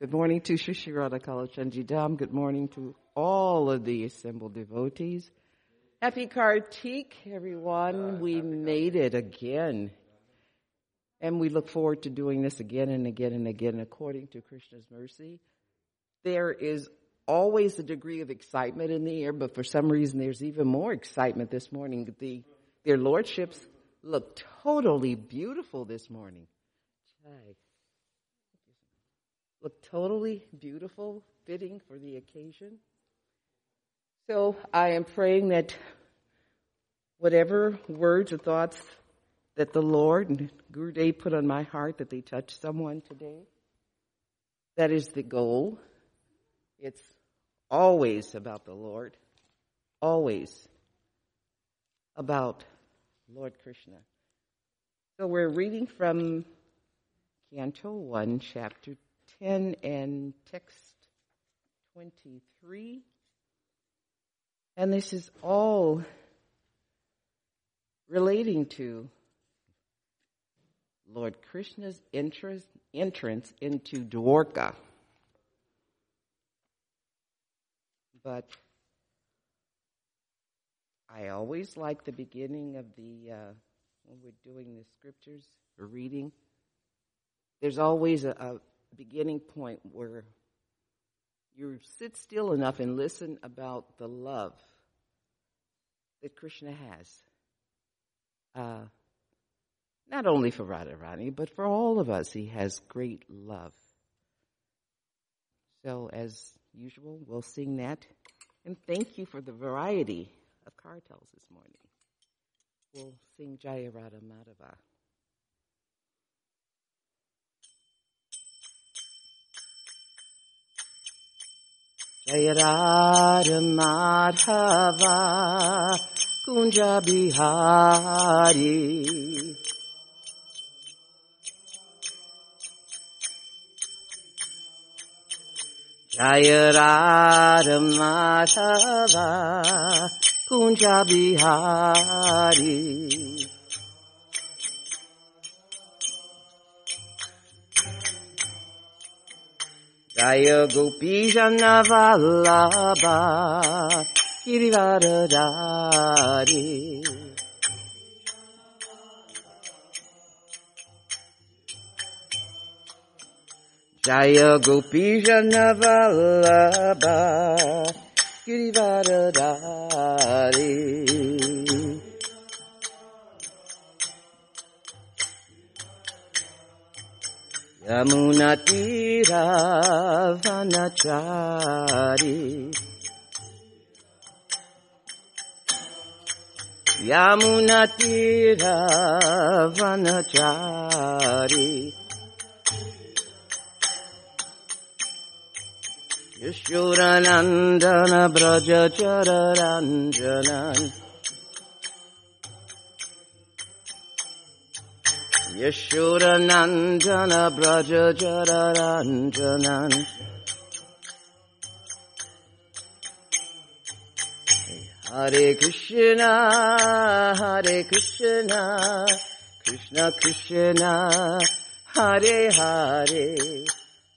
Good morning to Shishirada Kalachandji Dham. Good morning to all of the assembled devotees. Happy Kartik, everyone. Uh, we made it again. And we look forward to doing this again and again and again according to Krishna's mercy. There is always a degree of excitement in the air, but for some reason there's even more excitement this morning. The, their lordships look totally beautiful this morning. Look totally beautiful, fitting for the occasion. So I am praying that whatever words or thoughts that the Lord and Gurudev put on my heart, that they touch someone today. That is the goal. It's always about the Lord, always about Lord Krishna. So we're reading from Canto 1, chapter 10, and text 23. And this is all relating to Lord Krishna's interest, entrance into Dwarka. But I always like the beginning of the, uh, when we're doing the scriptures or reading, there's always a, a beginning point where you sit still enough and listen about the love that Krishna has. Uh, not only for Radharani, but for all of us, he has great love. So, as usual, we'll sing that. And thank you for the variety of kartals this morning. We'll sing Jaya Radha Madhava. Jaya Radha Madhava Kunja Bihari Jaya Radha Madhava Kunja Bihari Jaya Gopi Jana Vallabha Girivaradari Jaya Gopi Jana Vallabha Girivaradari Yamunatira Vanachari. Yamunatira Vanachari Yashodanandana Braja Chararanjanan Yashodanandana Braja Chararanjanan Hare Krishna, Hare Krishna, Krishna Krishna,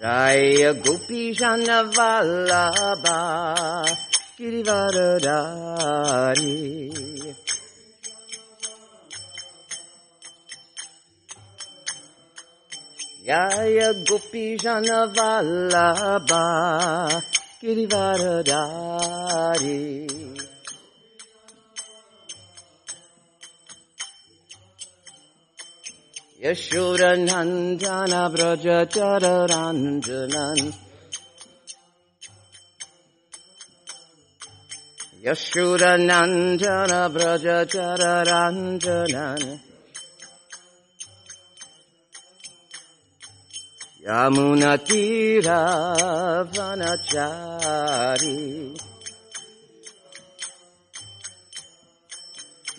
Jaya Gopi Jana Vallabha Girivaradari Jaya Gopi Jana Vallabha Girivaradari Yashodanandana Vraja Chararanjanan Yashodanandana Vraja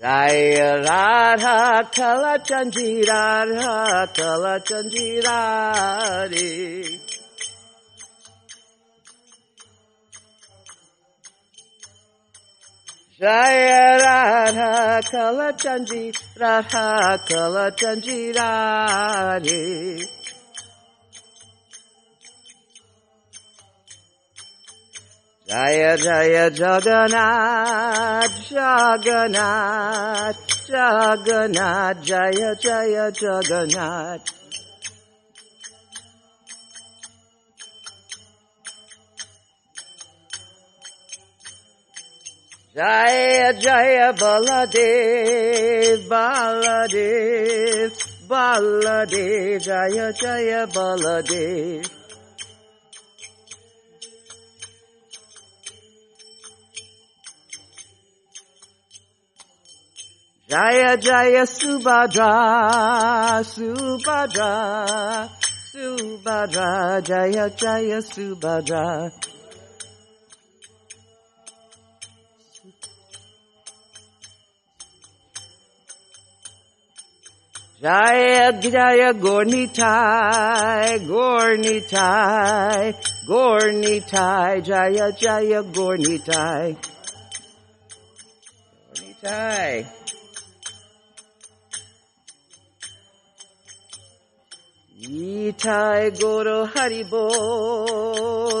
Jaya Radha Kala Chanji Radha Kala Chanji Radhe. Jaya Radha Kala Chanji Radha Kala Chanji Radhe Jaya Jaya Jagannath, Jagannath, Jagannath, Jaya Jaya Jagannath. Jaya Jaya Baladev, Baladev, Baladev, Jaya Jaya Baladev. Jaya Jaya Subhadra, Subhadra, Subhadra, Jaya Jaya Subhadra. Jaya Jaya Gornitai, Gornitai, Gornitai, Jaya Jaya Gornitai. Gornitai. Nitai Guru Haribo,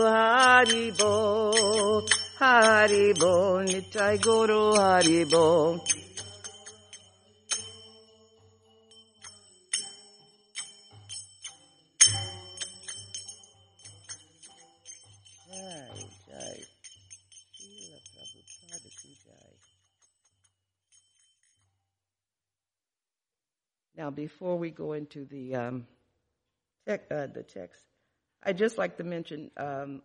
Haribo, Haribo, Nitai Guru Haribo. Now, before we go into the um, tech, uh, the text, I'd just like to mention, um,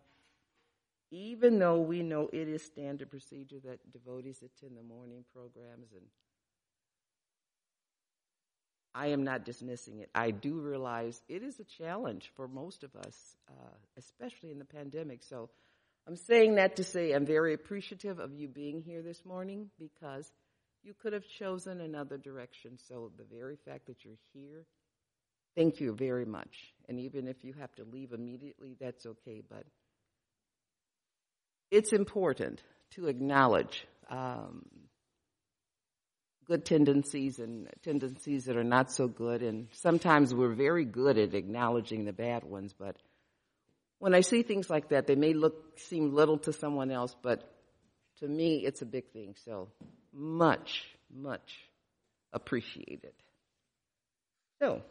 even though we know it is standard procedure that devotees attend the morning programs, and I am not dismissing it. I do realize it is a challenge for most of us, uh, especially in the pandemic. So I'm saying that to say I'm very appreciative of you being here this morning because you could have chosen another direction. So the very fact that you're here, thank you very much. And even if you have to leave immediately, that's okay. But it's important to acknowledge um, good tendencies and tendencies that are not so good. And sometimes we're very good at acknowledging the bad ones. But when I see things like that, they may look seem little to someone else, but to me, it's a big thing. So much, much appreciated. So,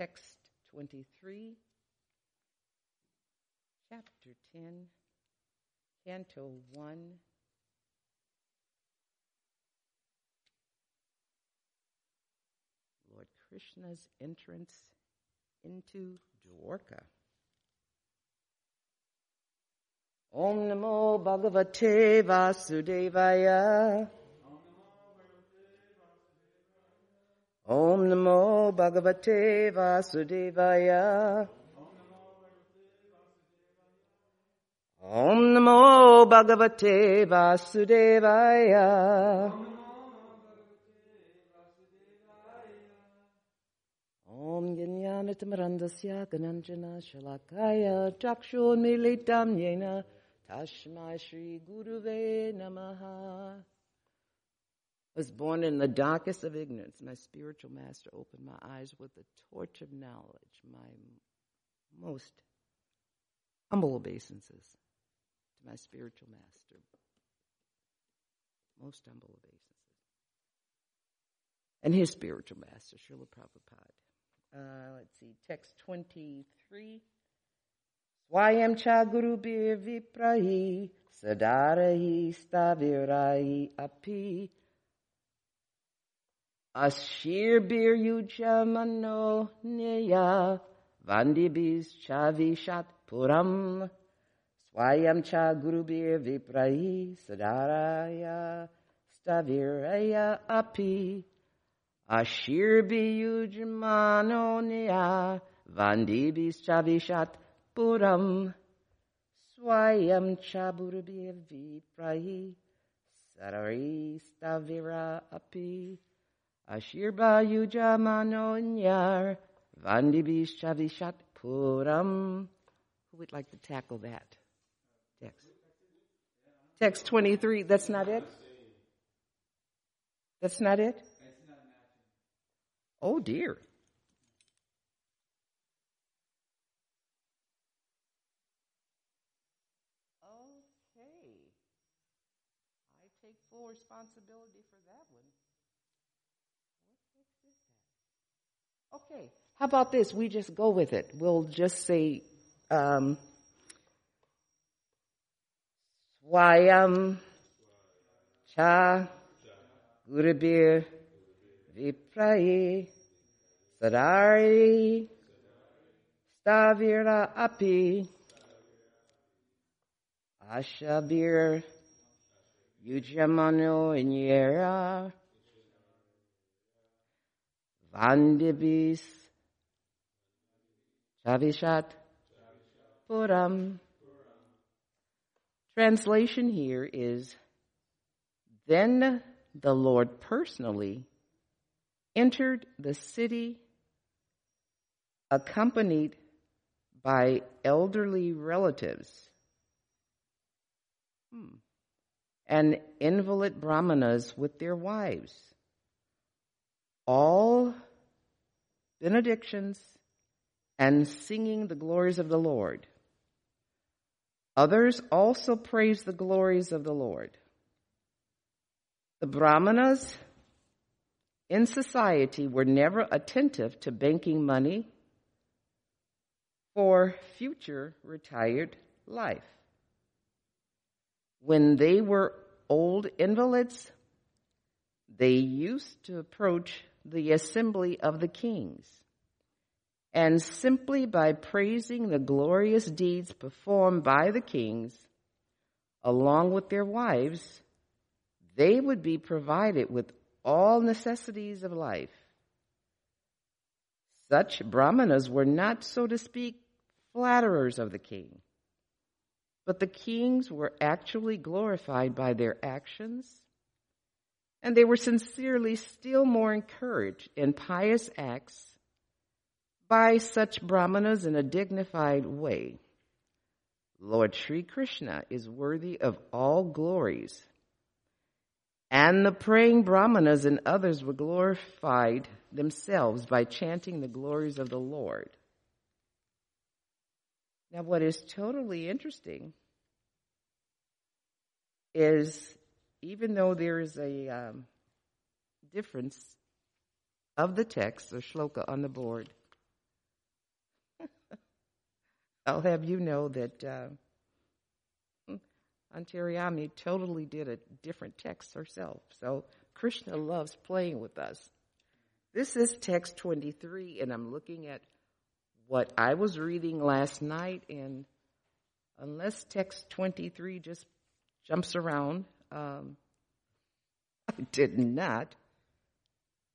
text 23, chapter 10, Canto 1. Lord Krishna's entrance into Dwarka. Om Namo Bhagavate Vasudevaya. Om Namo Bhagavate Vasudevaya. Om Namo Bhagavate Vasudevaya. Om Gnanatamarandasya Gananjana Shalakaya Chakshur Militam Yena Tashmai Shri Guruve Namaha. Was born in the darkest of ignorance. My spiritual master opened my eyes with the torch of knowledge. My most humble obeisances to my spiritual master. Most humble obeisances. And his spiritual master, Srila Prabhupada. Uh, let's see, text 23. Swayam cha guru bir viprahi sadarahi stavirai api ashir bir yuja mano niya vandibis chavishat puram swayam cha guru bir sadaraya staviraya api Ashir biyujmanonia vandibis chavishat puram swayam chaburabhi prahi sarari stavira api Ashir biyujmanonia vandibis chavishat puram. Who would like to tackle that text? Text 23, that's not it? That's not it? Oh dear. Okay. I take full responsibility for that one. What text is that? Okay. How about this? We just go with it. We'll just say, um, Swayam Cha Gurubir Vipraye Sadari Stavira Api Ashabir Yujamano Inyera Vandibis Chavishat Puram Translation here is Then the Lord personally entered the city accompanied by elderly relatives hmm. and invalid brahmanas with their wives. All benedictions and singing the glories of the Lord. Others also praise the glories of the Lord. The brahmanas in society were never attentive to banking money for future retired life. When they were old invalids, they used to approach the assembly of the kings. And simply by praising the glorious deeds performed by the kings, along with their wives, they would be provided with all necessities of life. Such brahmanas were not, so to speak, flatterers of the king, but the kings were actually glorified by their actions, and they were sincerely still more encouraged in pious acts by such brahmanas in a dignified way. Lord Sri Krishna is worthy of all glories and the praying brahmanas and others were glorified themselves by chanting the glories of the Lord. Now, what is totally interesting is even though there is a um, difference of the text or shloka on the board, I'll have you know that uh, totally did a different text herself. So Krishna loves playing with us. This is text 23, and I'm looking at what I was reading last night, and unless text 23 just jumps around, um, I did not.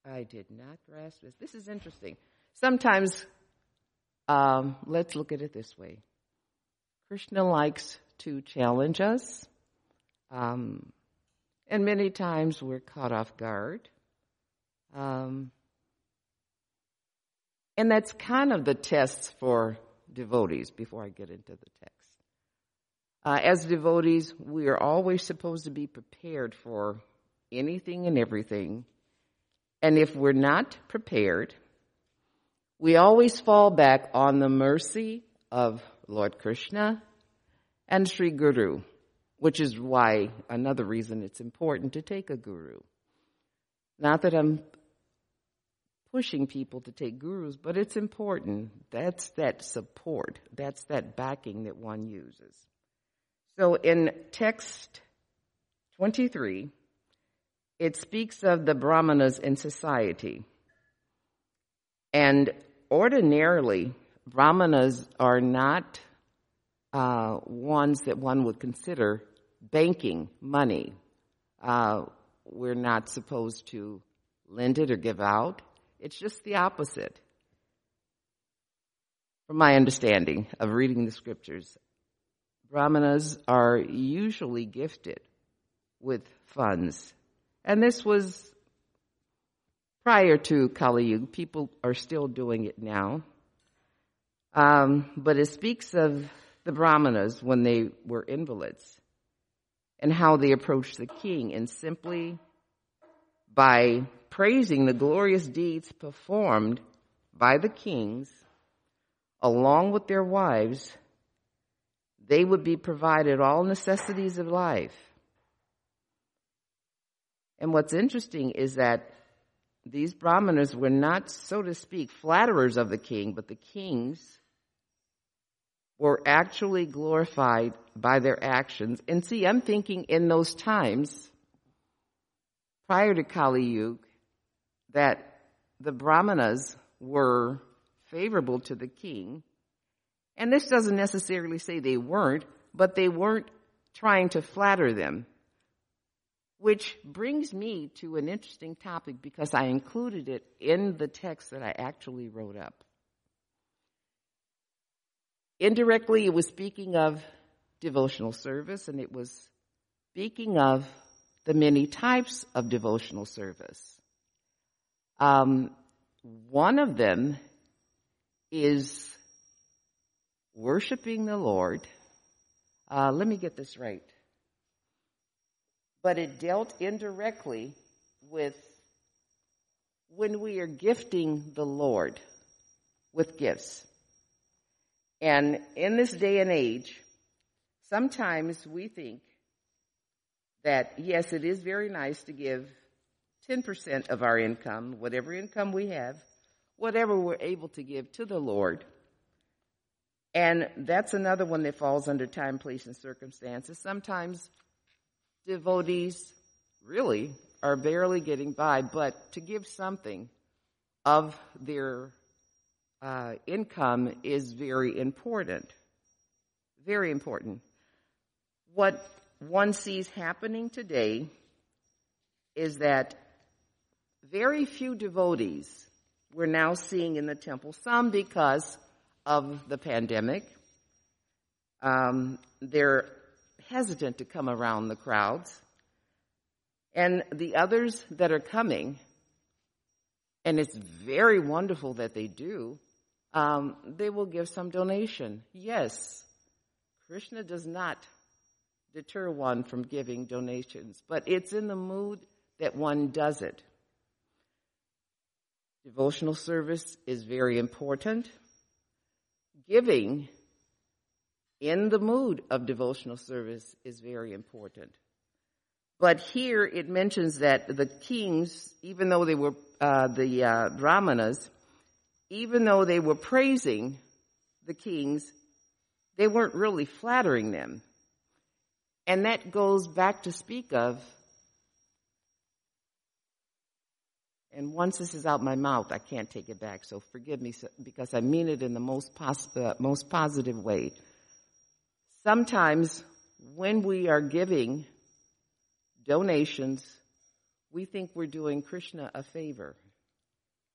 I did not grasp this. This is interesting. Sometimes, um, let's look at it this way. Krishna likes to challenge us. Um, and many times we're caught off guard. Um, and that's kind of the test for devotees before I get into the text. Uh, as devotees, we are always supposed to be prepared for anything and everything. And if we're not prepared, we always fall back on the mercy of Lord Krishna and Sri Guru, which is why another reason it's important to take a guru. Not that I'm pushing people to take gurus, but it's important. That's that support. That's that backing that one uses. So in text 23, it speaks of the brahmanas in society. And ordinarily, brahmanas are not uh, ones that one would consider banking money. Uh, we're not supposed to lend it or give out. It's just the opposite. From my understanding of reading the scriptures, brahmanas are usually gifted with funds. And this was prior to Kali Yuga. People are still doing it now. Um, but it speaks of the Brahmanas when they were invalids and how they approached the king and simply by praising the glorious deeds performed by the kings along with their wives, they would be provided all necessities of life. And what's interesting is that these brahmanas were not, so to speak, flatterers of the king, but the kings were actually glorified by their actions. And see, I'm thinking in those times, prior to Kali Yuga, that the brahmanas were favorable to the king. And this doesn't necessarily say they weren't, but they weren't trying to flatter them. Which brings me to an interesting topic because I included it in the text that I actually wrote up. Indirectly, it was speaking of devotional service and it was speaking of the many types of devotional service. Um, one of them is worshiping the Lord. Uh, let me get this right. But it dealt indirectly with when we are gifting the Lord with gifts. And in this day and age, sometimes we think that yes, it is very nice to give 10% of our income, whatever income we have, whatever we're able to give to the Lord. And that's another one that falls under time, place, and circumstances. Sometimes devotees really are barely getting by, but to give something of their uh, income is very important. Very important. What one sees happening today is that very few devotees we're now seeing in the temple, some because of the pandemic. Um, they're hesitant to come around the crowds. And the others that are coming, and it's very wonderful that they do, um, they will give some donation. Yes, Krishna does not deter one from giving donations, but it's in the mood that one does it. Devotional service is very important. Giving in the mood of devotional service is very important. But here it mentions that the kings, even though they were uh, the uh, brahmanas, even though they were praising the kings, they weren't really flattering them. And that goes back to speak of, and once this is out my mouth, I can't take it back, so forgive me because I mean it in the most, pos- uh, most positive way. Sometimes when we are giving donations, we think we're doing Krishna a favor.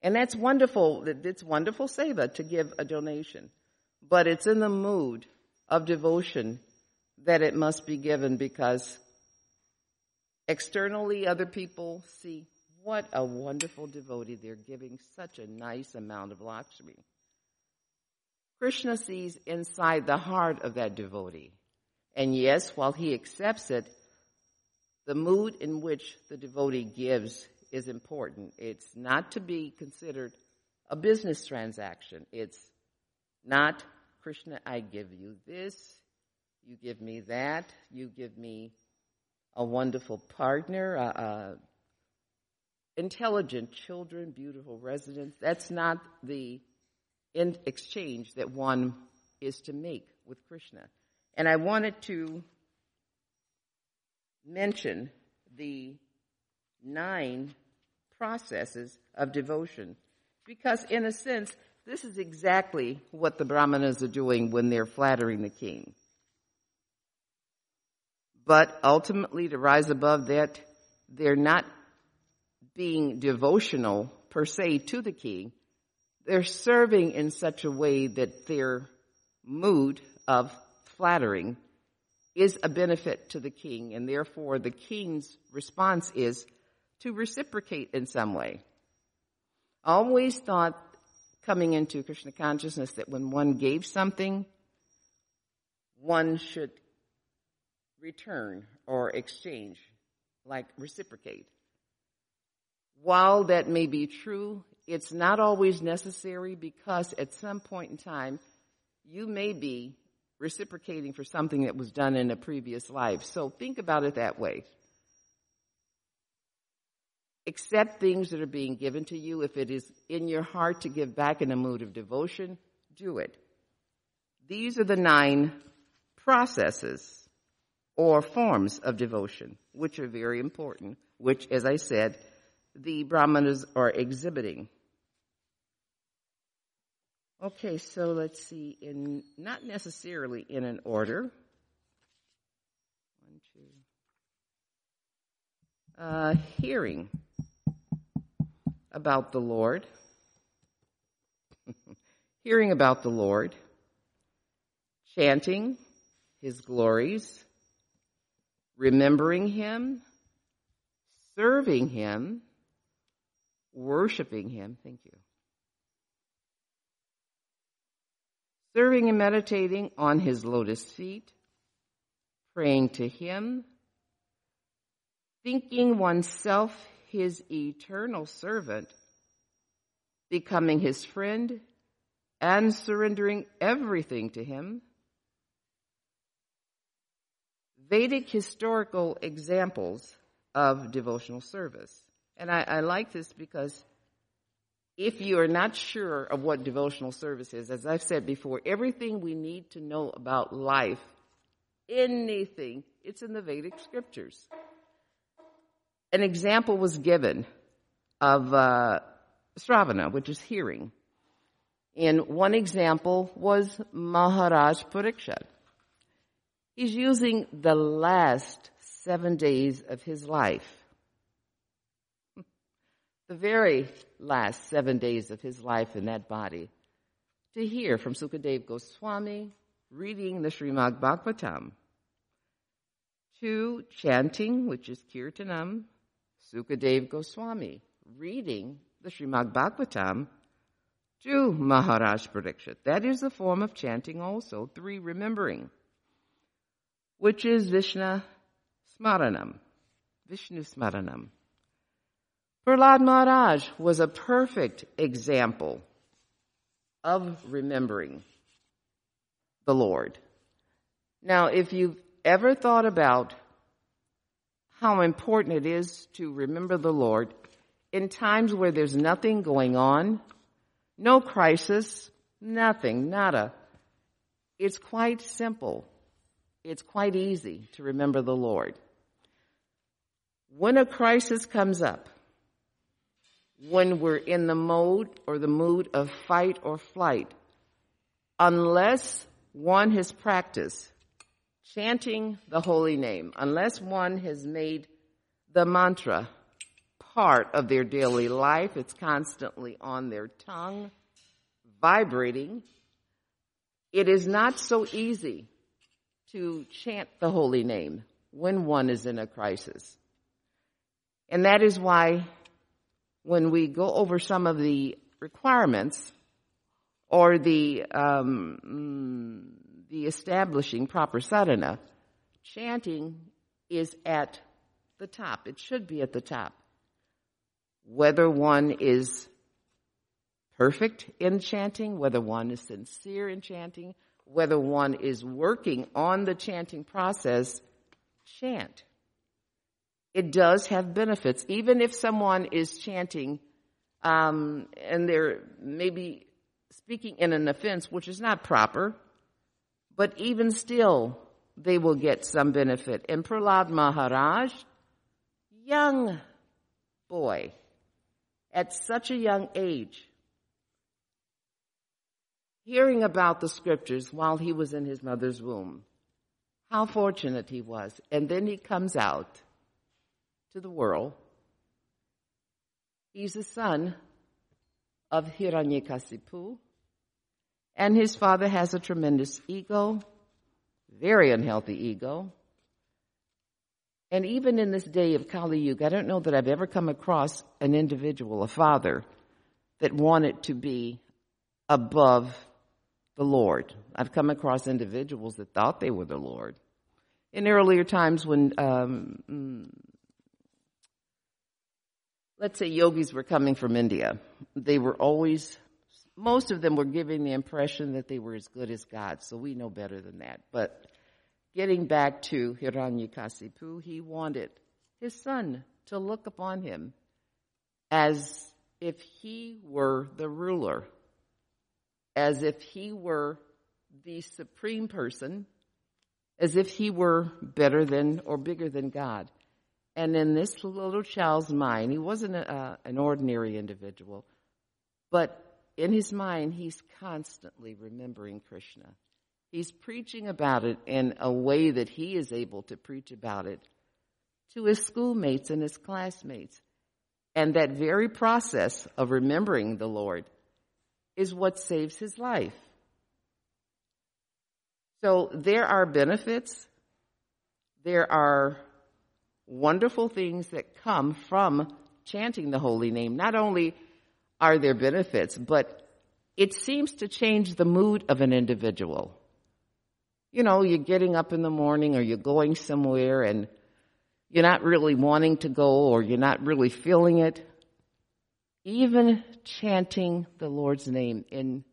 And that's wonderful. It's wonderful seva to give a donation. But it's in the mood of devotion that it must be given because externally other people see what a wonderful devotee. They're giving such a nice amount of Lakshmi. Krishna sees inside the heart of that devotee. And yes, while he accepts it, the mood in which the devotee gives is important. It's not to be considered a business transaction. It's not, Krishna, I give you this, you give me that, you give me a wonderful partner, uh, intelligent children, beautiful residents. That's not the exchange that one is to make with Krishna. And I wanted to mention the nine processes of devotion because in a sense, this is exactly what the brahmanas are doing when they're flattering the king. But ultimately, to rise above that, they're not being devotional per se to the king. They're serving in such a way that their mood of flattering is a benefit to the king, and therefore the king's response is to reciprocate in some way. Always thought coming into Krishna consciousness that when one gave something, one should return or exchange, like reciprocate. While that may be true, it's not always necessary because at some point in time, you may be reciprocating for something that was done in a previous life. So think about it that way. Accept things that are being given to you. If it is in your heart to give back in a mood of devotion, do it. These are the nine processes or forms of devotion, which are very important, which, as I said, the Brahmanas are exhibiting. Okay, so let's see, in not necessarily in an order. One, two. Uh, hearing about the Lord. hearing about the Lord. Chanting his glories. Remembering him. Serving him. Worshiping him. Thank you serving and meditating on his lotus feet, praying to him, thinking oneself his eternal servant, becoming his friend, and surrendering everything to him. Vedic historical examples of devotional service. And I, I like this because if you are not sure of what devotional service is, as I've said before, everything we need to know about life, anything, it's in the Vedic scriptures. An example was given of uh, Sravana, which is hearing. And one example was Maharaj Parikshit. He's using the last seven days of his life the very last seven days of his life in that body to hear from Sukadev Goswami reading the Srimad Bhagavatam, to chanting, which is Kirtanam, Sukadev Goswami reading the Srimad Bhagavatam to Maharaj Parikshit. That is the form of chanting also. Three, remembering, which is Vishnu Smaranam. Vishnu Smaranam. Prahlad Maharaj was a perfect example of remembering the Lord. Now, if you've ever thought about how important it is to remember the Lord in times where there's nothing going on, no crisis, nothing, nada, it's quite simple. it's quite easy to remember the Lord. When a crisis comes up, when we're in the mode or the mood of fight or flight, unless one has practiced chanting the holy name, unless one has made the mantra part of their daily life, it's constantly on their tongue, vibrating, it is not so easy to chant the holy name when one is in a crisis. And that is why when we go over some of the requirements or the um, mm, the establishing proper sadhana, chanting is at the top. It should be at the top. Whether one is perfect in chanting, whether one is sincere in chanting, whether one is working on the chanting process, chant. It does have benefits. Even if someone is chanting um, and they're maybe speaking in an offense, which is not proper, but even still, they will get some benefit. And Prahlad Maharaj, young boy, at such a young age, hearing about the scriptures while he was in his mother's womb. How fortunate he was. And then he comes out to the world. He's the son of Hiranyakasipu, and his father has a tremendous ego, very unhealthy ego. And even in this day of Kali Yuga, I don't know that I've ever come across an individual, a father, that wanted to be above the Lord. I've come across individuals that thought they were the Lord. In earlier times when, um, let's say yogis were coming from India, they were always, most of them were giving the impression that they were as good as God, so we know better than that. But getting back to Hiranyakasipu, he wanted his son to look upon him as if he were the ruler as if he were the supreme person, as if he were better than or bigger than God. And in this little child's mind, he wasn't a, an ordinary individual, but in his mind, he's constantly remembering Krishna. He's preaching about it in a way that he is able to preach about it to his schoolmates and his classmates. And that very process of remembering the Lord is what saves his life. So there are benefits. There are wonderful things that come from chanting the holy name. Not only are there benefits, but it seems to change the mood of an individual. You know, you're getting up in the morning or you're going somewhere and you're not really wanting to go or you're not really feeling it even chanting the Lord's name in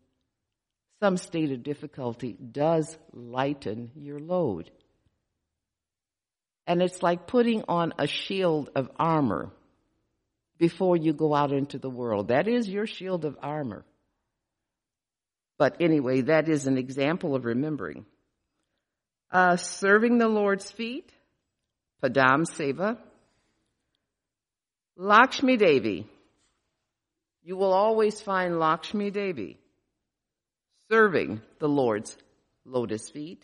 some state of difficulty does lighten your load. And it's like putting on a shield of armor before you go out into the world. That is your shield of armor. But anyway, that is an example of remembering. Uh, serving the Lord's feet, Padam Seva. Lakshmi Devi, you will always find Lakshmi Devi serving the Lord's lotus feet.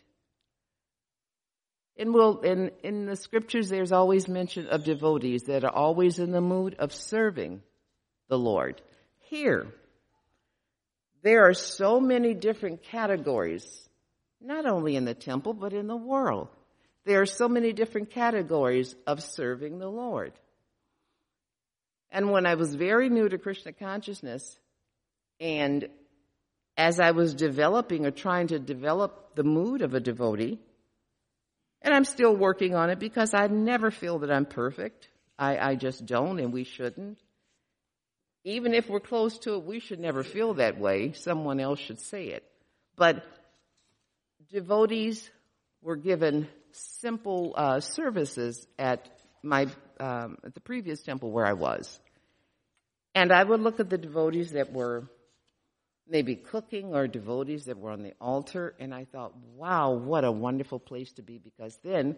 And will in, in the scriptures there's always mention of devotees that are always in the mood of serving the Lord. Here, there are so many different categories, not only in the temple, but in the world. There are so many different categories of serving the Lord. And when I was very new to Krishna consciousness, and as I was developing or trying to develop the mood of a devotee, and I'm still working on it because I never feel that I'm perfect. I, I just don't, and we shouldn't. Even if we're close to it, we should never feel that way. Someone else should say it. But devotees were given simple uh, services at my um, at the previous temple where I was. And I would look at the devotees that were maybe cooking or devotees that were on the altar. And I thought, wow, what a wonderful place to be because then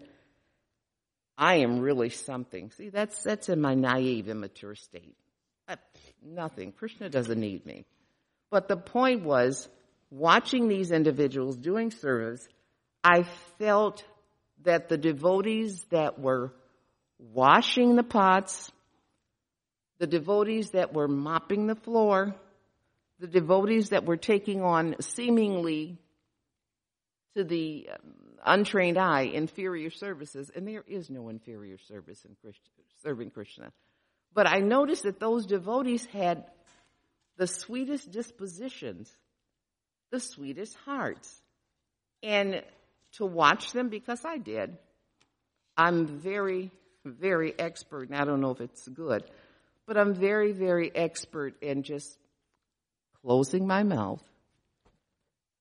I am really something. See, that's, that's in my naive, immature state. I, nothing. Krishna doesn't need me. But the point was, watching these individuals doing service, I felt that the devotees that were washing the pots, the devotees that were mopping the floor, the devotees that were taking on seemingly to the untrained eye inferior services, and there is no inferior service in Christ, serving Krishna. But I noticed that those devotees had the sweetest dispositions, the sweetest hearts. And to watch them, because I did, I'm very, very expert, and I don't know if it's good, but I'm very, very expert in just closing my mouth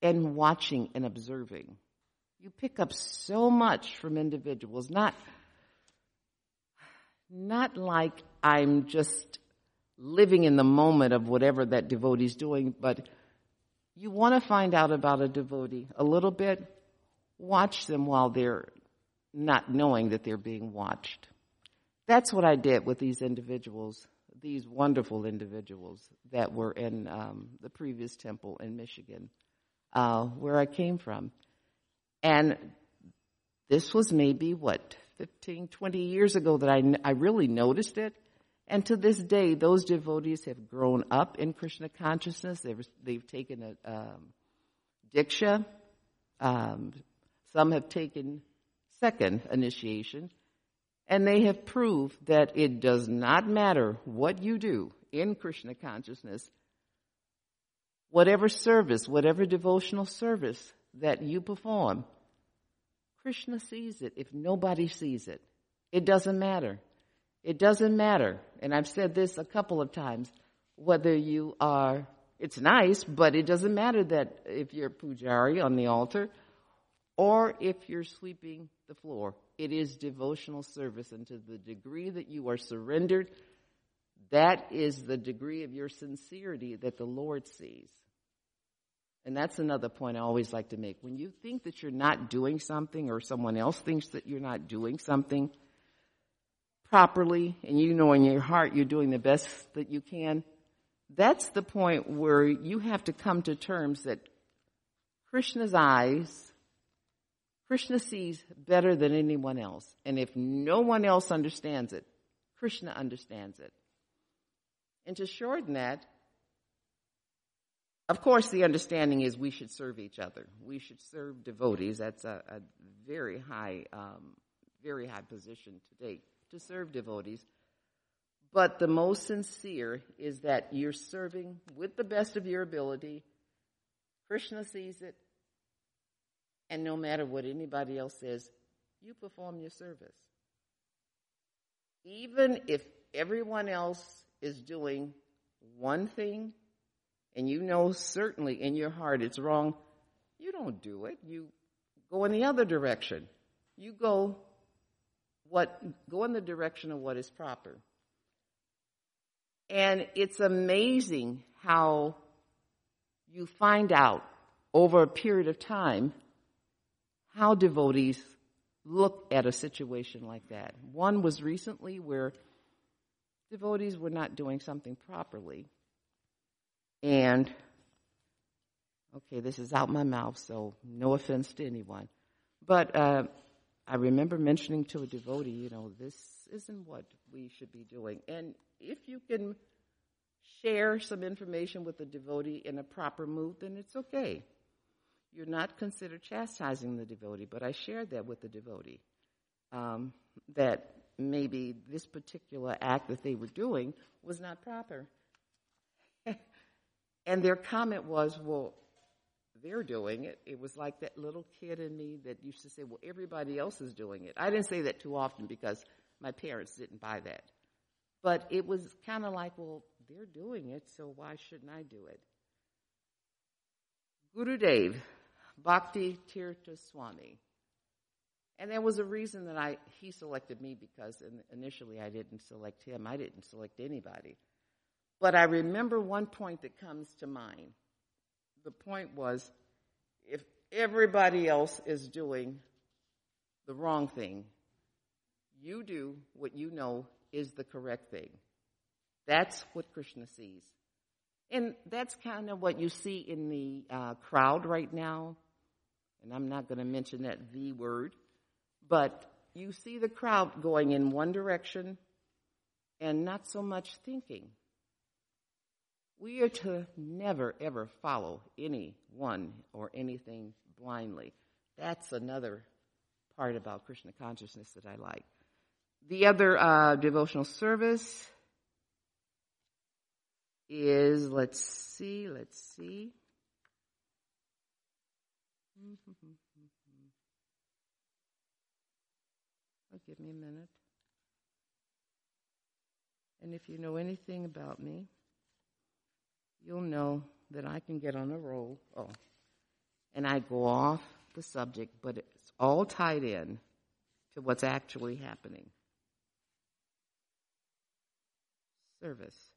and watching and observing. You pick up so much from individuals, not, not like I'm just living in the moment of whatever that devotee is doing, but you want to find out about a devotee a little bit, watch them while they're not knowing that they're being watched. That's what I did with these individuals these wonderful individuals that were in um, the previous temple in Michigan, uh, where I came from. And this was maybe, what, 15, 20 years ago that I, I really noticed it. And to this day, those devotees have grown up in Krishna consciousness. They've, they've taken a um, diksha. Um, some have taken second initiation. And they have proved that it does not matter what you do in Krishna consciousness, whatever service, whatever devotional service that you perform, Krishna sees it if nobody sees it. It doesn't matter. It doesn't matter. And I've said this a couple of times, whether you are, it's nice, but it doesn't matter that if you're pujari on the altar or if you're sweeping the floor. It is devotional service, and to the degree that you are surrendered, that is the degree of your sincerity that the Lord sees. And that's another point I always like to make. When you think that you're not doing something, or someone else thinks that you're not doing something properly, and you know in your heart you're doing the best that you can, that's the point where you have to come to terms that Krishna's eyes Krishna sees better than anyone else. And if no one else understands it, Krishna understands it. And to shorten that, of course, the understanding is we should serve each other. We should serve devotees. That's a, a very high, um, very high position today to serve devotees. But the most sincere is that you're serving with the best of your ability. Krishna sees it. And no matter what anybody else says, you perform your service. Even if everyone else is doing one thing and you know certainly in your heart it's wrong, you don't do it. You go in the other direction. You go what go in the direction of what is proper. And it's amazing how you find out over a period of time how devotees look at a situation like that. One was recently where devotees were not doing something properly. And, okay, this is out my mouth, so no offense to anyone. But uh, I remember mentioning to a devotee, you know, this isn't what we should be doing. And if you can share some information with the devotee in a proper mood, then it's okay you're not considered chastising the devotee, but I shared that with the devotee. Um, that maybe this particular act that they were doing was not proper. and their comment was, well, they're doing it. It was like that little kid in me that used to say, well, everybody else is doing it. I didn't say that too often because my parents didn't buy that. But it was kind of like, well, they're doing it, so why shouldn't I do it? Gurudev Bhakti Tirtha Swami. And there was a reason that I he selected me because initially I didn't select him. I didn't select anybody. But I remember one point that comes to mind. the point was if everybody else is doing the wrong thing, you do what you know is the correct thing. That's what Krishna sees. And that's kind of what you see in the uh, crowd right now. And I'm not going to mention that V word, but you see the crowd going in one direction and not so much thinking. We are to never, ever follow anyone or anything blindly. That's another part about Krishna consciousness that I like. The other uh, devotional service is, let's see, let's see. Oh, give me a minute. And if you know anything about me, you'll know that I can get on a roll. Oh, and I go off the subject, but it's all tied in to what's actually happening. Service.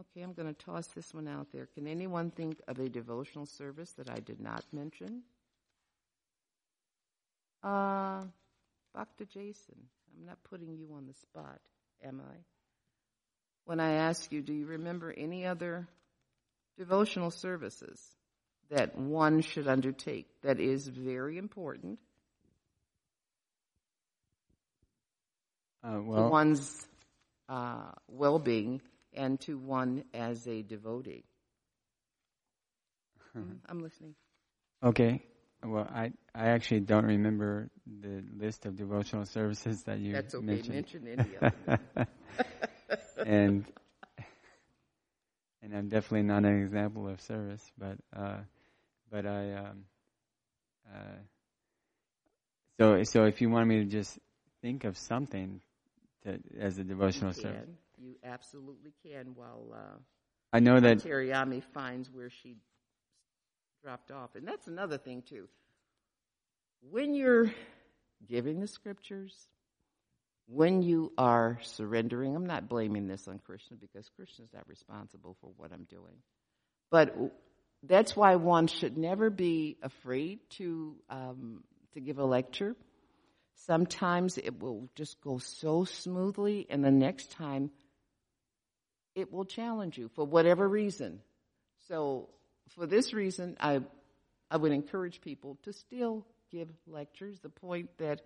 Okay, I'm going to toss this one out there. Can anyone think of a devotional service that I did not mention? Uh, Dr. Jason, I'm not putting you on the spot, am I? When I ask you, do you remember any other devotional services that one should undertake that is very important uh, well, to one's uh, well-being and to one as a devotee. Mm-hmm. I'm listening. Okay. Well, I I actually don't remember the list of devotional services that you mentioned. That's okay. mentioned. Mention any and and I'm definitely not an example of service, but uh, but I um, uh, so so if you want me to just think of something to, as a devotional service. You absolutely can. While uh, I know that Teriyami finds where she dropped off, and that's another thing too. When you're giving the scriptures, when you are surrendering, I'm not blaming this on Krishna because Krishna's not responsible for what I'm doing. But that's why one should never be afraid to um, to give a lecture. Sometimes it will just go so smoothly, and the next time it will challenge you for whatever reason. So, for this reason, I I would encourage people to still give lectures. The point that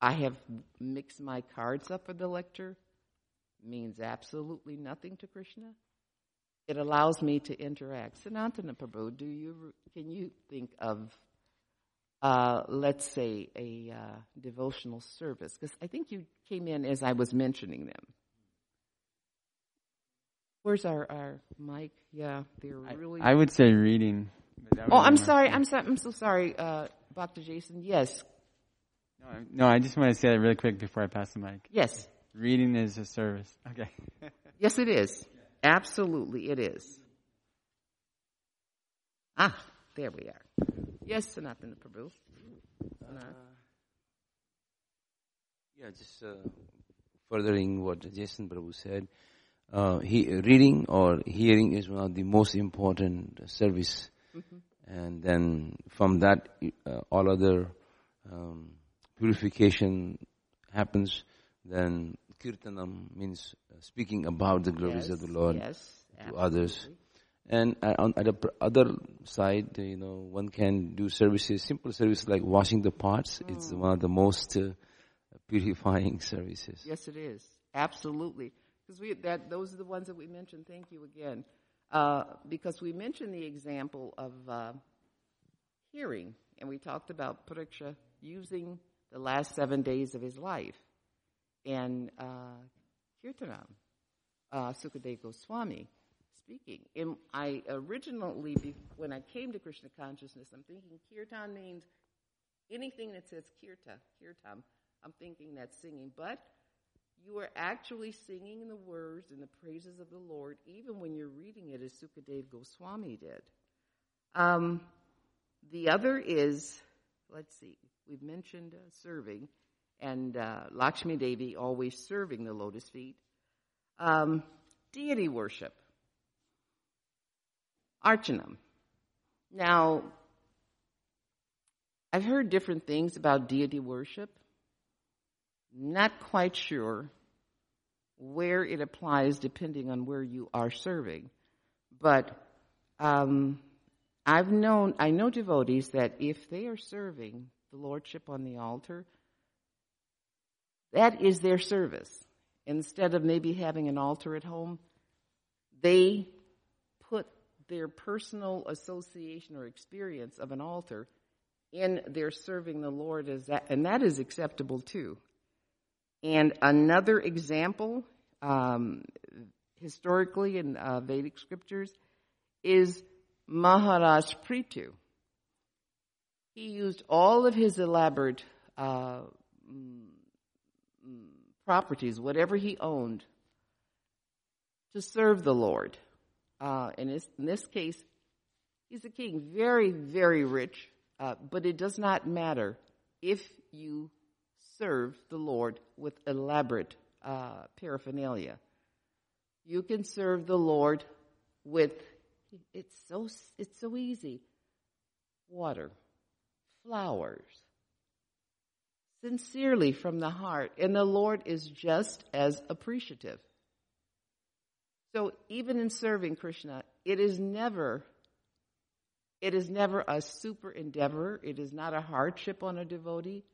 I have mixed my cards up for the lecture means absolutely nothing to Krishna. It allows me to interact. Sanatana Prabhu, do you can you think of uh, let's say a uh, devotional service? Because I think you came in as I was mentioning them. Where's our, our mic? Yeah, they're really. I would say reading. oh, I'm be my- sorry. I'm sorry. I'm so sorry, uh, Dr. Jason. Yes, No, I- no, I just want to say that really quick before I pass the mic. yes, Reading is a service. Okay. yes. It is. Absolutely, it is. Ah, there we are. Yes, Sanatana Prabhu. Sanat. Yeah, just uh, furthering what Jason Prabhu said. Uh, he, reading or hearing is one of the most important service, and then from that, uh, all other um, purification happens. Then kirtanam means uh, speaking about the glories of the Lord Yes, to others. And uh, on the other side, you know, one can do services, simple services like washing the pots. It's one of the most uh, purifying services. Yes, it is. Absolutely. Because we that those are the ones that we mentioned. Thank you again. Uh, because we mentioned the example of uh, hearing, and we talked about Parikshit using the last seven days of his life, and uh, Kirtanam, uh, Sukadeva Goswami speaking. And I originally, when I came to Krishna consciousness, I'm thinking kirtan means anything that says kirta, kirtam. I'm thinking that's singing, but you are actually singing the words and the praises of the Lord, even when you're reading it as Sukadev Goswami did. Um, the other is, let's see, we've mentioned uh, serving, and uh, Lakshmi Devi always serving the lotus feet. Um, deity worship. Archanam. Now, I've heard different things about deity worship. Not quite sure where it applies depending on where you are serving. But um, I've known, I know devotees that if they are serving the Lordship on the altar, that is their service. Instead of maybe having an altar at home, they put their personal association or experience of an altar in their serving the Lord as that, and that is acceptable too. And another example, um, historically in uh, Vedic scriptures, is Maharaj Prithu. He used all of his elaborate uh, mm, mm, properties, whatever he owned, to serve the Lord. Uh, in, this, in this case, he's a king, very, very rich, uh, but it does not matter if you serve the Lord with elaborate uh, paraphernalia. You can serve the Lord with it's so it's so easy. Water, flowers, sincerely from the heart, and the Lord is just as appreciative. So even in serving Krishna, it is never it is never a super endeavor. It is not a hardship on a devotee.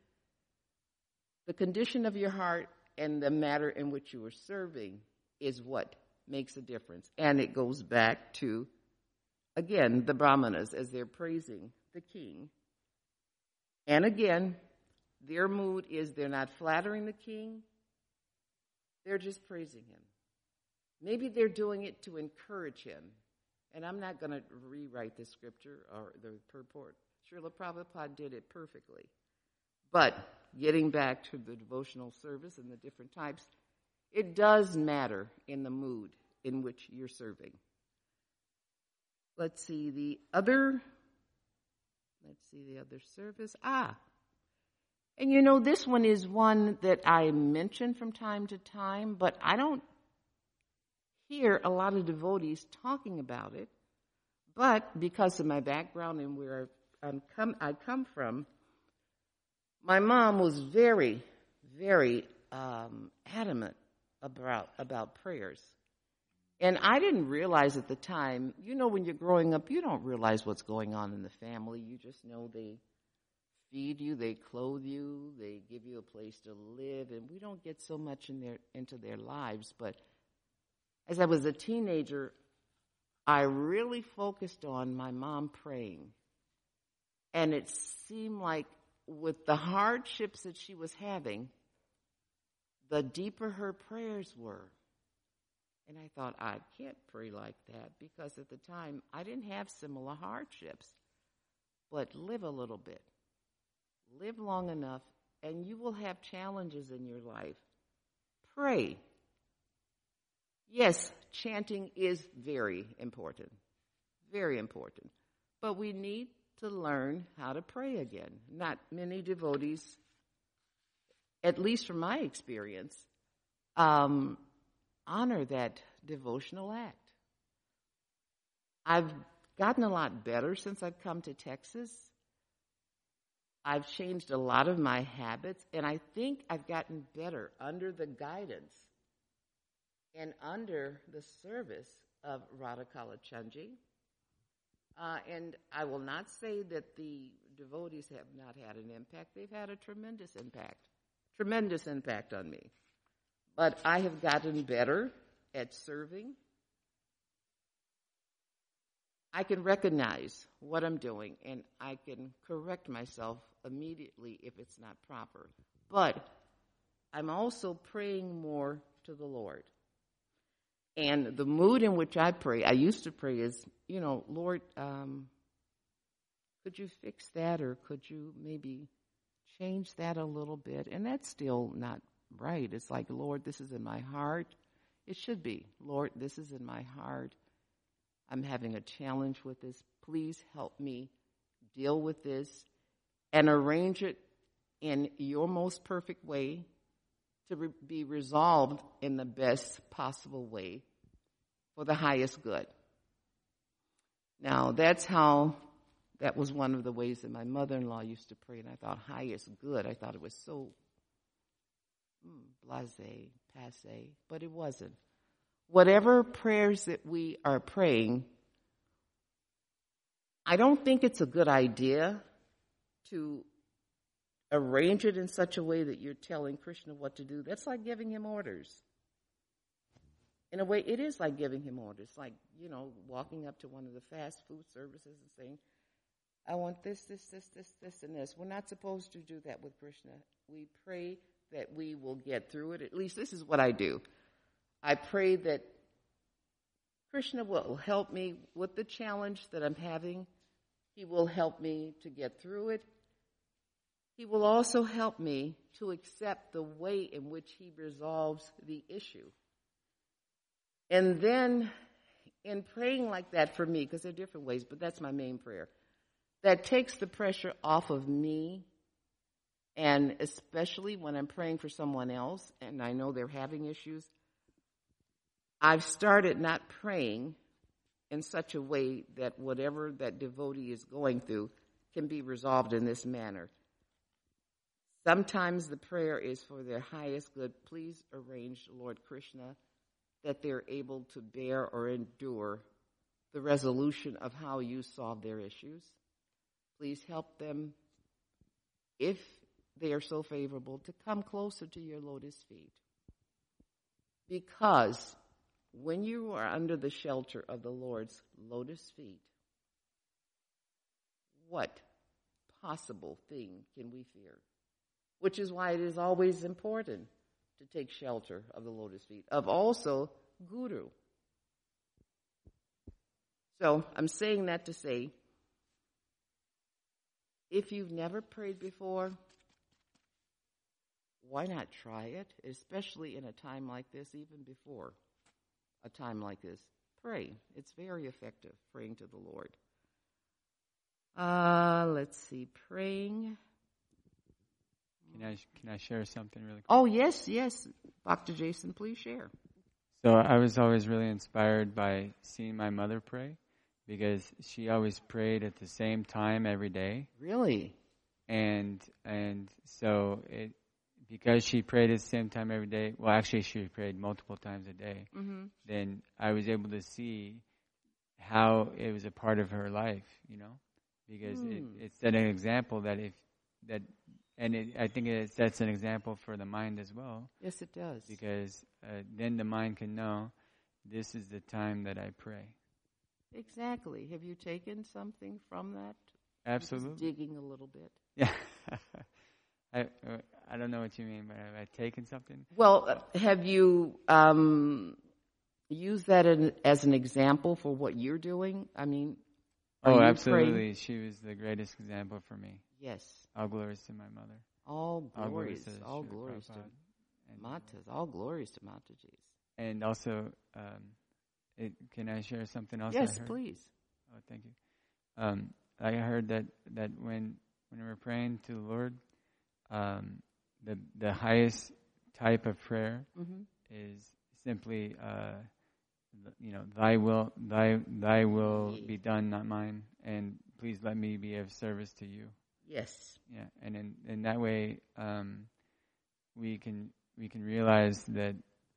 The condition of your heart and the matter in which you are serving is what makes a difference. And it goes back to, again, the brahmanas as they're praising the king. And again, their mood is they're not flattering the king, they're just praising him. Maybe they're doing it to encourage him. And I'm not going to rewrite the scripture or the purport. Srila Prabhupada did it perfectly. But getting back to the devotional service and the different types, it does matter in the mood in which you're serving. Let's see the other. Let's see the other service. Ah. And you know, this one is one that I mention from time to time, but I don't hear a lot of devotees talking about it. But because of my background and where I'm come, I come from, my mom was very, very um, adamant about about prayers. And I didn't realize at the time, you know, when you're growing up, you don't realize what's going on in the family. You just know they feed you, they clothe you, they give you a place to live, and we don't get so much in their into their lives. But as I was a teenager, I really focused on my mom praying. And it seemed like with the hardships that she was having, the deeper her prayers were. And I thought, I can't pray like that because at the time I didn't have similar hardships. But live a little bit, live long enough, and you will have challenges in your life. Pray. Yes, chanting is very important. Very important. But we need to learn how to pray again. Not many devotees, at least from my experience, um, honor that devotional act. I've gotten a lot better since I've come to Texas. I've changed a lot of my habits, and I think I've gotten better under the guidance and under the service of Radha Kalachandji uh, and I will not say that the devotees have not had an impact. They've had a tremendous impact, tremendous impact on me. But I have gotten better at serving. I can recognize what I'm doing and I can correct myself immediately if it's not proper. But I'm also praying more to the Lord. And the mood in which I pray, I used to pray is, you know, Lord, um, could you fix that or could you maybe change that a little bit? And that's still not right. It's like, Lord, this is in my heart. It should be, Lord, this is in my heart. I'm having a challenge with this. Please help me deal with this and arrange it in your most perfect way to re- be resolved in the best possible way for the highest good. Now, that's how, that was one of the ways that my mother in law used to pray, and I thought, highest good. I thought it was so mm, blase, passe, but it wasn't. Whatever prayers that we are praying, I don't think it's a good idea to arrange it in such a way that you're telling Krishna what to do. That's like giving him orders. In a way, it is like giving him orders, like, you know, walking up to one of the fast food services and saying, I want this, this, this, this, this, and this. We're not supposed to do that with Krishna. We pray that we will get through it. At least this is what I do. I pray that Krishna will help me with the challenge that I'm having. He will help me to get through it. He will also help me to accept the way in which he resolves the issue. And then, in praying like that for me, because there are different ways, but that's my main prayer, that takes the pressure off of me, and especially when I'm praying for someone else and I know they're having issues, I've started not praying in such a way that whatever that devotee is going through can be resolved in this manner. Sometimes the prayer is for their highest good. Please arrange, Lord Krishna, that they're able to bear or endure the resolution of how you solve their issues. Please help them, if they are so favorable, to come closer to your lotus feet. Because when you are under the shelter of the Lord's lotus feet, what possible thing can we fear? Which is why it is always important to take shelter of the lotus feet, of also Guru. So I'm saying that to say, if you've never prayed before, why not try it, especially in a time like this, even before a time like this? Pray. It's very effective, praying to the Lord. Uh, let's see, praying. Can I can I share something really quick? Oh yes, yes, Dr. Jason, please share. So I was always really inspired by seeing my mother pray because she always prayed at the same time every day. Really? And and so it because she prayed at the same time every day. Well, actually, she prayed multiple times a day. Mm-hmm. Then I was able to see how it was a part of her life. You know, because mm. it, Hmm. it set an example that if that and it, I think it sets an example for the mind as well. Yes, it does. Because uh, then the mind can know this is the time that I pray. Exactly. Have you taken something from that? Absolutely. Just digging a little bit. Yeah. I uh, I don't know what you mean, but have I taken something? Well, uh, have you um, used that in, as an example for what you're doing? I mean, Oh, absolutely. praying- She was the greatest example for me. Yes. All glories to my mother. All glories. to All glories to Prabhupada. Matas. All glories to Mataji's. And also, um, it, can I share something else? Yes, please. Oh, thank you. Um, I heard that, that when when we're praying to the Lord, um, the the highest type of prayer hmm is simply, uh, th- you know, Thy will, Thy Thy will be done, not mine, and please let me be of service to You. Yes. Yeah, and in in that way, um, we can we can realize that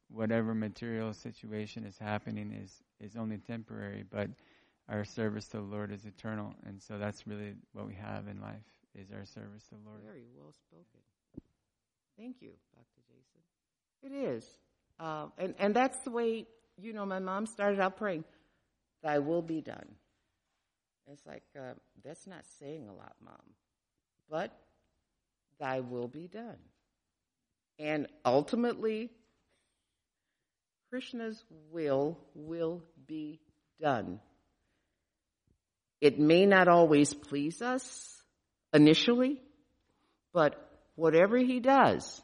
whatever material situation is happening is is only temporary, but our service to the Lord is eternal, and so that's really what we have in life is our service to the Lord. Very well spoken. Thank you, Dr. Jason. It is. Uh, and, and that's the way, you know, my mom started out praying, Thy will be done. It's like, uh, that's not saying a lot, Mom. But Thy will be done. And ultimately, Krishna's will will be done. It may not always please us initially, but whatever he does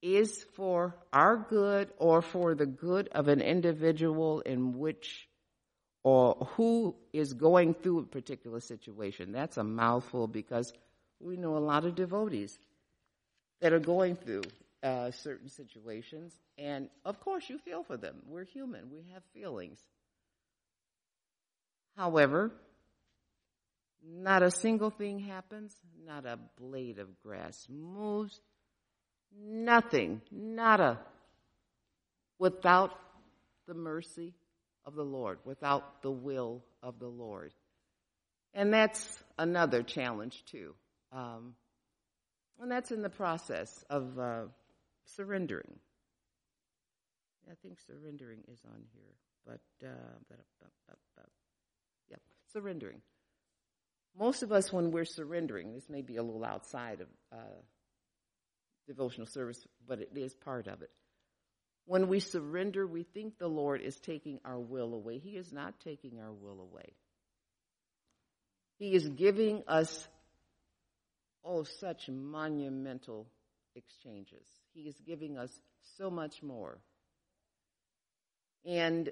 is for our good or for the good of an individual in which or who is going through a particular situation. That's a mouthful because we know a lot of devotees that are going through uh, certain situations. And of course, you feel for them. We're human, we have feelings. However, not a single thing happens, not a blade of grass moves, nothing, nada, without the mercy of the Lord, without the will of the Lord. And that's another challenge, too. Um, and that's in the process of uh, surrendering. I think surrendering is on here, but uh, yep, surrendering. Most of us, when we're surrendering, this may be a little outside of uh, devotional service, but it is part of it. When we surrender, we think the Lord is taking our will away. He is not taking our will away. He is giving us, oh, such monumental exchanges. He is giving us so much more. And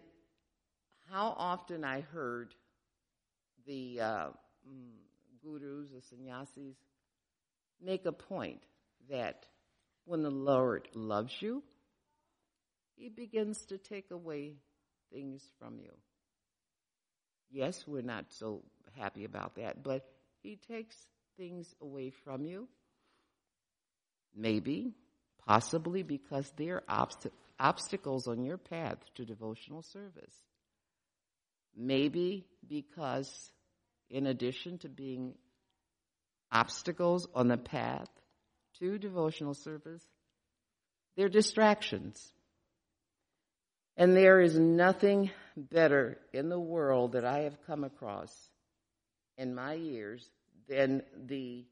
how often I heard the uh, mm, gurus, the sannyasis, make a point that when the Lord loves you, He begins to take away things from you. Yes, we're not so happy about that, but He takes things away from you. Maybe, possibly because they are obst- obstacles on your path to devotional service. Maybe because, in addition to being obstacles on the path to devotional service, they're distractions. And there is nothing better in the world that I have come across in my years than the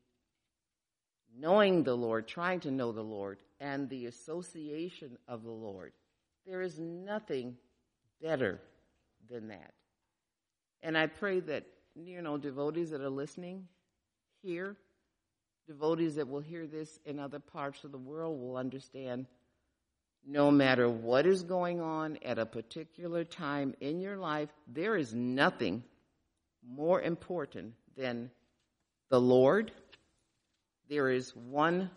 knowing the Lord, trying to know the Lord, and the association of the Lord. There is nothing better than that. And I pray that, you know, devotees that are listening here, devotees that will hear this in other parts of the world will understand no matter what is going on at a particular time in your life, there is nothing more important than the Lord. There is one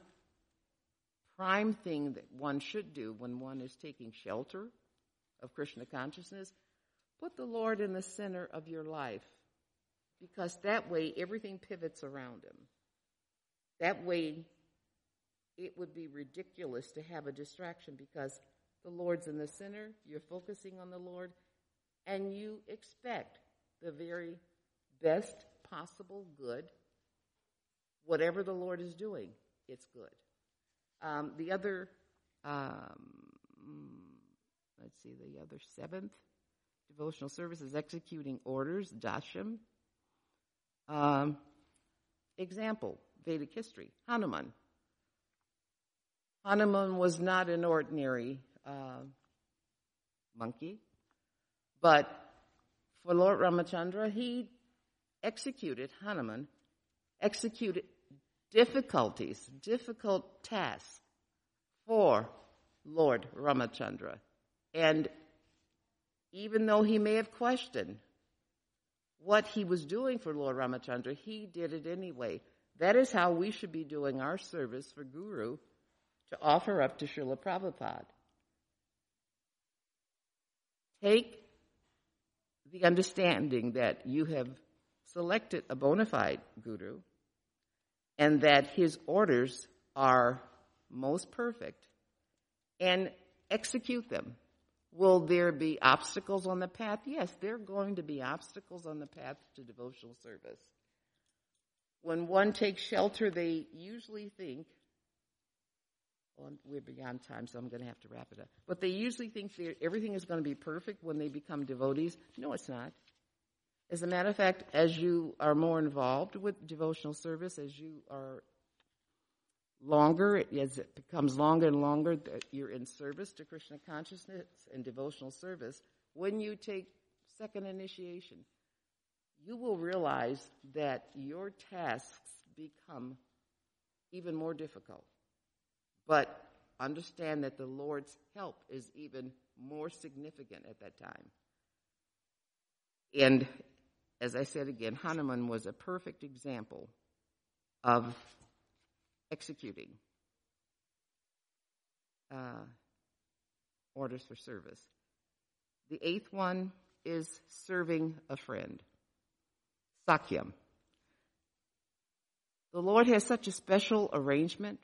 prime thing that one should do when one is taking shelter of Krishna consciousness. Put the Lord in the center of your life because that way everything pivots around Him. That way it would be ridiculous to have a distraction because the Lord's in the center, you're focusing on the Lord, and you expect the very best possible good. Whatever the Lord is doing, it's good. Um, the other, um, let's see, the other seventh devotional service is executing orders, dasyam. Um, example, Vedic history, Hanuman. Hanuman was not an ordinary uh, monkey, but for Lord Ramachandra, he executed Hanuman, executed difficulties, difficult tasks for Lord Ramachandra. And even though he may have questioned what he was doing for Lord Ramachandra, he did it anyway. That is how we should be doing our service for Guru to offer up to Srila Prabhupada. Take the understanding that you have selected a bona fide guru and that his orders are most perfect and execute them. Will there be obstacles on the path? Yes, there are going to be obstacles on the path to devotional service. When one takes shelter, they usually think well, we're beyond time, so I'm going to have to wrap it up. But they usually think everything is going to be perfect when they become devotees. No, it's not. As a matter of fact, as you are more involved with devotional service, as you are longer, as it becomes longer and longer that you're in service to Krishna consciousness and devotional service, when you take second initiation, you will realize that your tasks become even more difficult. But understand that the Lord's help is even more significant at that time. And as I said again, Hanuman was a perfect example of executing uh, orders for service. The eighth one is serving a friend. Sakhyam. The Lord has such a special arrangement,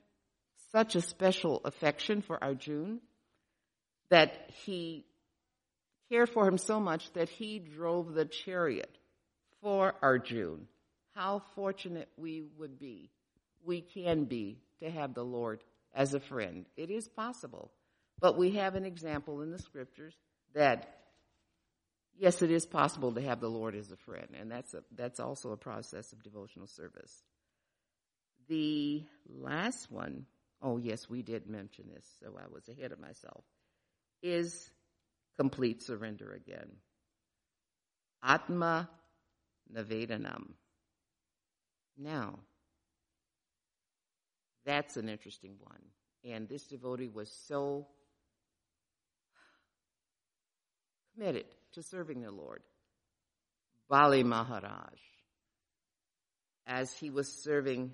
such a special affection for Arjun, that he cared for him so much that he drove the chariot for Arjun. How fortunate we would be, we can be, to have the Lord as a friend. It is possible. But we have an example in the scriptures that yes, it is possible to have the Lord as a friend, and that's a, that's also a process of devotional service. The last one, oh yes, we did mention this, so I was ahead of myself, is complete surrender again. Atma Nivedanam. Now, that's an interesting one. And this devotee was so committed to serving the Lord. Bali Maharaj, as he was serving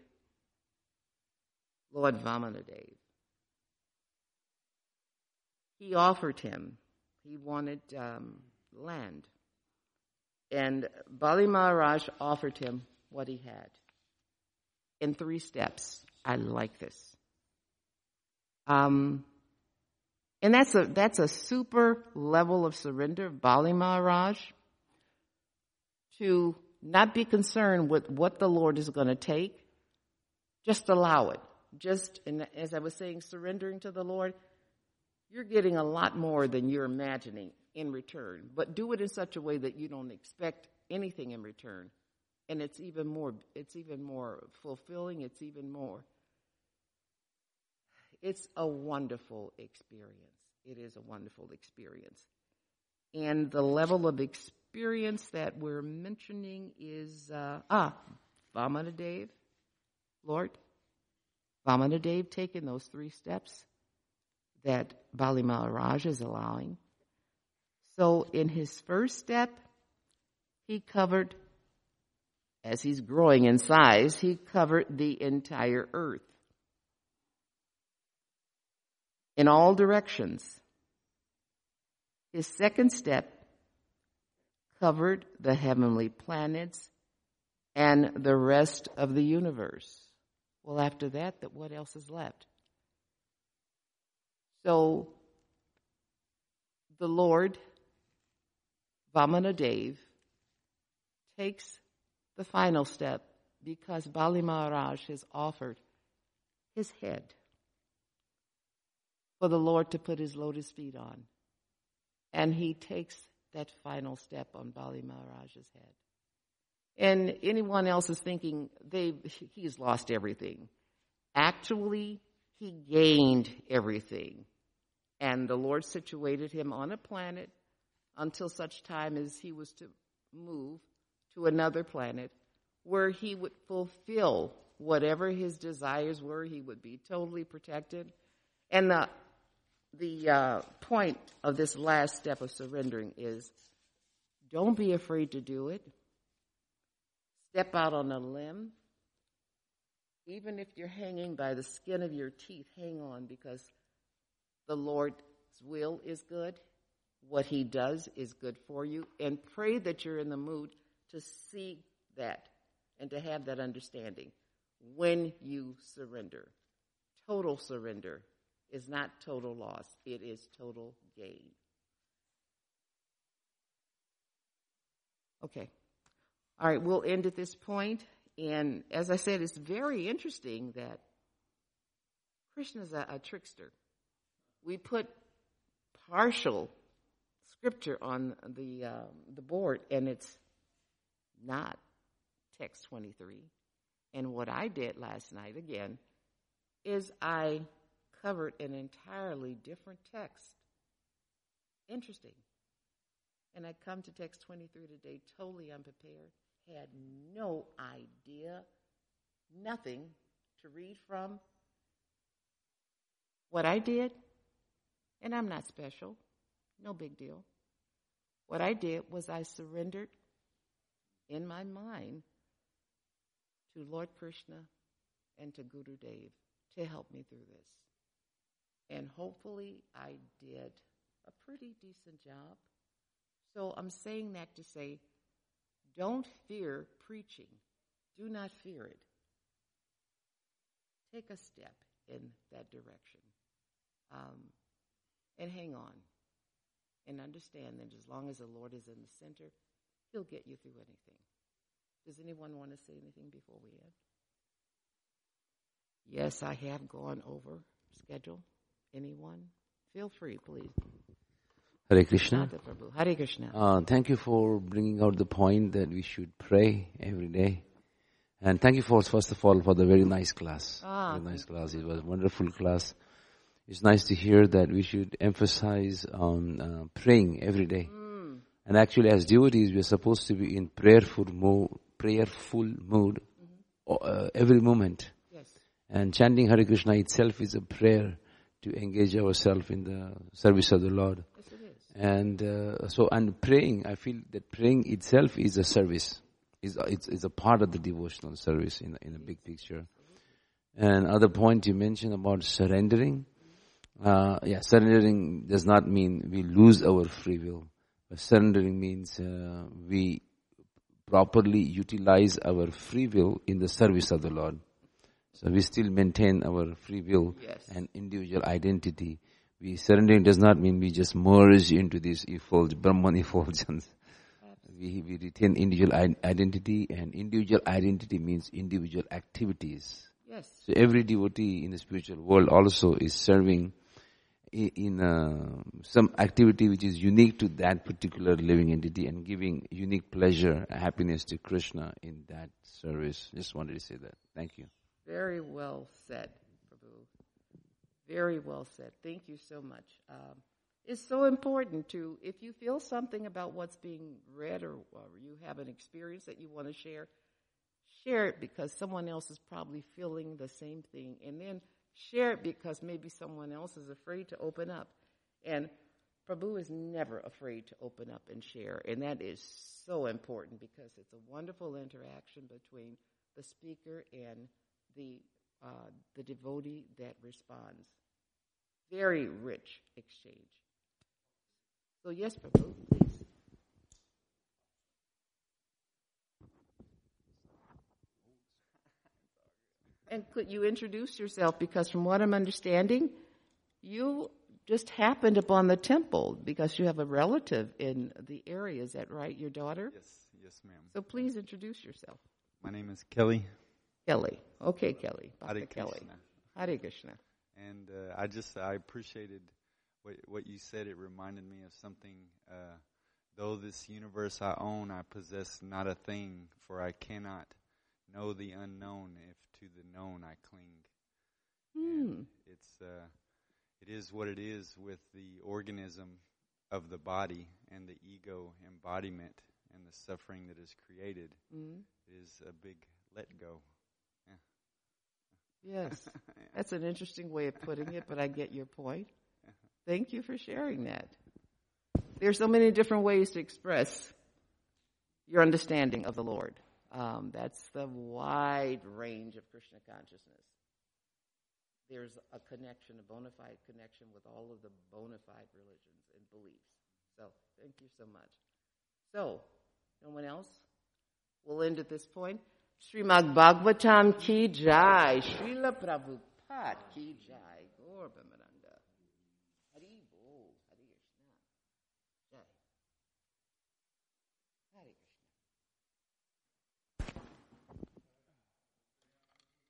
Lord Vamanadev, he offered him, he wanted um, land. And Bali Maharaj offered him what he had in three steps. I like this. Um, and that's a, that's a super level of surrender, Bali Maharaj, to not be concerned with what the Lord is going to take. Just allow it. Just, and as I was saying, surrendering to the Lord, you're getting a lot more than you're imagining in return. But do it in such a way that you don't expect anything in return. And it's even more, it's even more fulfilling. It's even more it's a wonderful experience. It is a wonderful experience. And the level of experience that we're mentioning is, uh, ah, Vamanadev, Lord, Vamanadev taking those three steps that Bali Maharaj is allowing. So in his first step, he covered, as he's growing in size, he covered the entire earth. in all directions. His second step covered the heavenly planets and the rest of the universe. Well, after that, what else is left? So, the Lord, Vamanadev, takes the final step because Bali Maharaj has offered his head for the Lord to put his lotus feet on. And he takes that final step on Bali Maharaj's head. And anyone else is thinking they he's lost everything. Actually, he gained everything. And the Lord situated him on a planet until such time as he was to move to another planet where he would fulfill whatever his desires were. He would be totally protected. And the the uh, point of this last step of surrendering is don't be afraid to do it. Step out on a limb. Even if you're hanging by the skin of your teeth, hang on because the Lord's will is good. What He does is good for you. And pray that you're in the mood to see that and to have that understanding when you surrender. Total surrender is not total loss, it is total gain. Okay. All right, we'll end at this point. And as I said, it's very interesting that Krishna is a, a trickster. We put partial scripture on the um, the board, and it's not text 23. And what I did last night again is I covered an entirely different text. Interesting. And I come to text 23 today totally unprepared, had no idea, nothing to read from. What I did, and I'm not special, no big deal. What I did was I surrendered in my mind to Lord Krishna and to Guru Dev to help me through this. and hopefully I did a pretty decent job. So I'm saying that to say, don't fear preaching. Do not fear it. Take a step in that direction. Um, and hang on. And understand that as long as the Lord is in the center, He'll get you through anything. Does anyone want to say anything before we end? Yes, I have gone over schedule. Anyone? Feel free, please. Hare Krishna. Hare Krishna. Uh, thank you for bringing out the point that we should pray every day. And thank you for, first of all, for the very nice class. Ah, very nice class. It was a wonderful class. It's nice to hear that we should emphasize on uh, praying every day. And actually, as devotees, we are supposed to be in prayerful mood, prayerful mood uh, every moment. Yes. And chanting Hare Krishna itself is a prayer to engage ourselves in the service of the Lord. Yes, it is. And uh, so, and praying, I feel that praying itself is a service. Is it's, it's a part of the devotional service in in a big picture. And other point you mentioned about surrendering. Uh, yeah, surrendering does not mean we lose our free will. But surrendering means uh, we properly utilize our free will in the service of the Lord. So we still maintain our free will Yes. and individual identity. We surrendering does not mean we just merge into this effulge, Brahman effulgence. We, we retain individual identity and individual identity means individual activities. Yes. So every devotee in the spiritual world also is serving in uh, some activity which is unique to that particular living entity and giving unique pleasure, happiness to Krishna in that service. Just wanted to say that. Thank you. Very well said, Prabhu. Very well said. Thank you so much. Um, it's so important to, if you feel something about what's being read or, or you have an experience that you want to share, share it because someone else is probably feeling the same thing. And then share it because maybe someone else is afraid to open up. And Prabhu is never afraid to open up and share. And that is so important because it's a wonderful interaction between the speaker and the, uh, the devotee that responds. Very rich exchange. So, yes, Prabhu, And could you introduce yourself? Because from what I'm understanding, you just happened upon the temple because you have a relative in the area. Is that right, your daughter? Yes, yes, ma'am. So please introduce yourself. My name is Kelly. Kelly. Okay, Kelly. Hare Kelly. Krishna. Hare Krishna. And uh, I just I appreciated what what you said. It reminded me of something. Uh, Though this universe I own, I possess not a thing, for I cannot know the unknown if to the known I cling. Hmm. It's uh, it is what it is with the organism of the body and the ego embodiment and the suffering that is created. Mm. It is a big let go. Yes. That's an interesting way of putting it, but I get your point. Thank you for sharing that. There are so many different ways to express your understanding of the Lord. Um, that's the wide range of Krishna consciousness. There's a connection, a bona fide connection with all of the bona fide religions and beliefs. So, thank you so much. So, no one else? We'll end at this point. Srimad Bhagavatam ki jai, Srila Prabhupada ki jai, Vamana.